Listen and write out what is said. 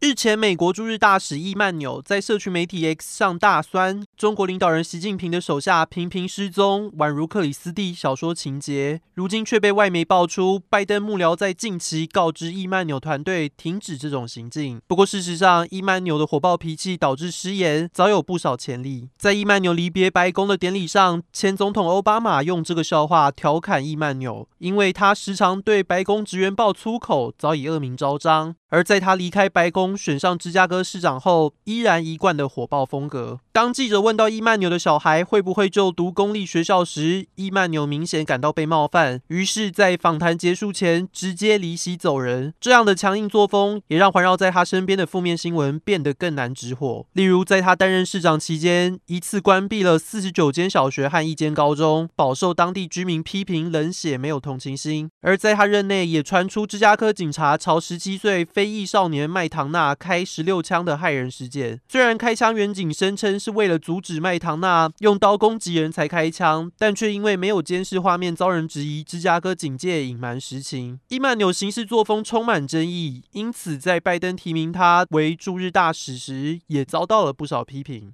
日前，美国驻日大使易曼纽在社区媒体 X 上大酸中国领导人习近平的手下频频失踪，宛如克里斯蒂小说情节。如今却被外媒爆出，拜登幕僚在近期告知易曼纽团队停止这种行径。不过，事实上，易曼纽的火爆脾气导致失言，早有不少前例。在易曼纽离别白宫的典礼上，前总统奥巴马用这个笑话调侃易曼纽，因为他时常对白宫职员爆粗口，早已恶名昭彰。而在他离开白宫，选上芝加哥市长后，依然一贯的火爆风格。当记者问到伊曼纽的小孩会不会就读公立学校时，伊曼纽明显感到被冒犯，于是，在访谈结束前直接离席走人。这样的强硬作风，也让环绕在他身边的负面新闻变得更难止火。例如，在他担任市长期间，一次关闭了四十九间小学和一间高中，饱受当地居民批评冷血、没有同情心。而在他任内，也传出芝加哥警察朝十七岁。非裔少年麦唐纳开十六枪的骇人事件，虽然开枪员警声称是为了阻止麦唐纳用刀攻击人才开枪，但却因为没有监视画面遭人质疑，芝加哥警界隐瞒实情。伊曼纽行事作风充满争议，因此在拜登提名他为驻日大使时，也遭到了不少批评。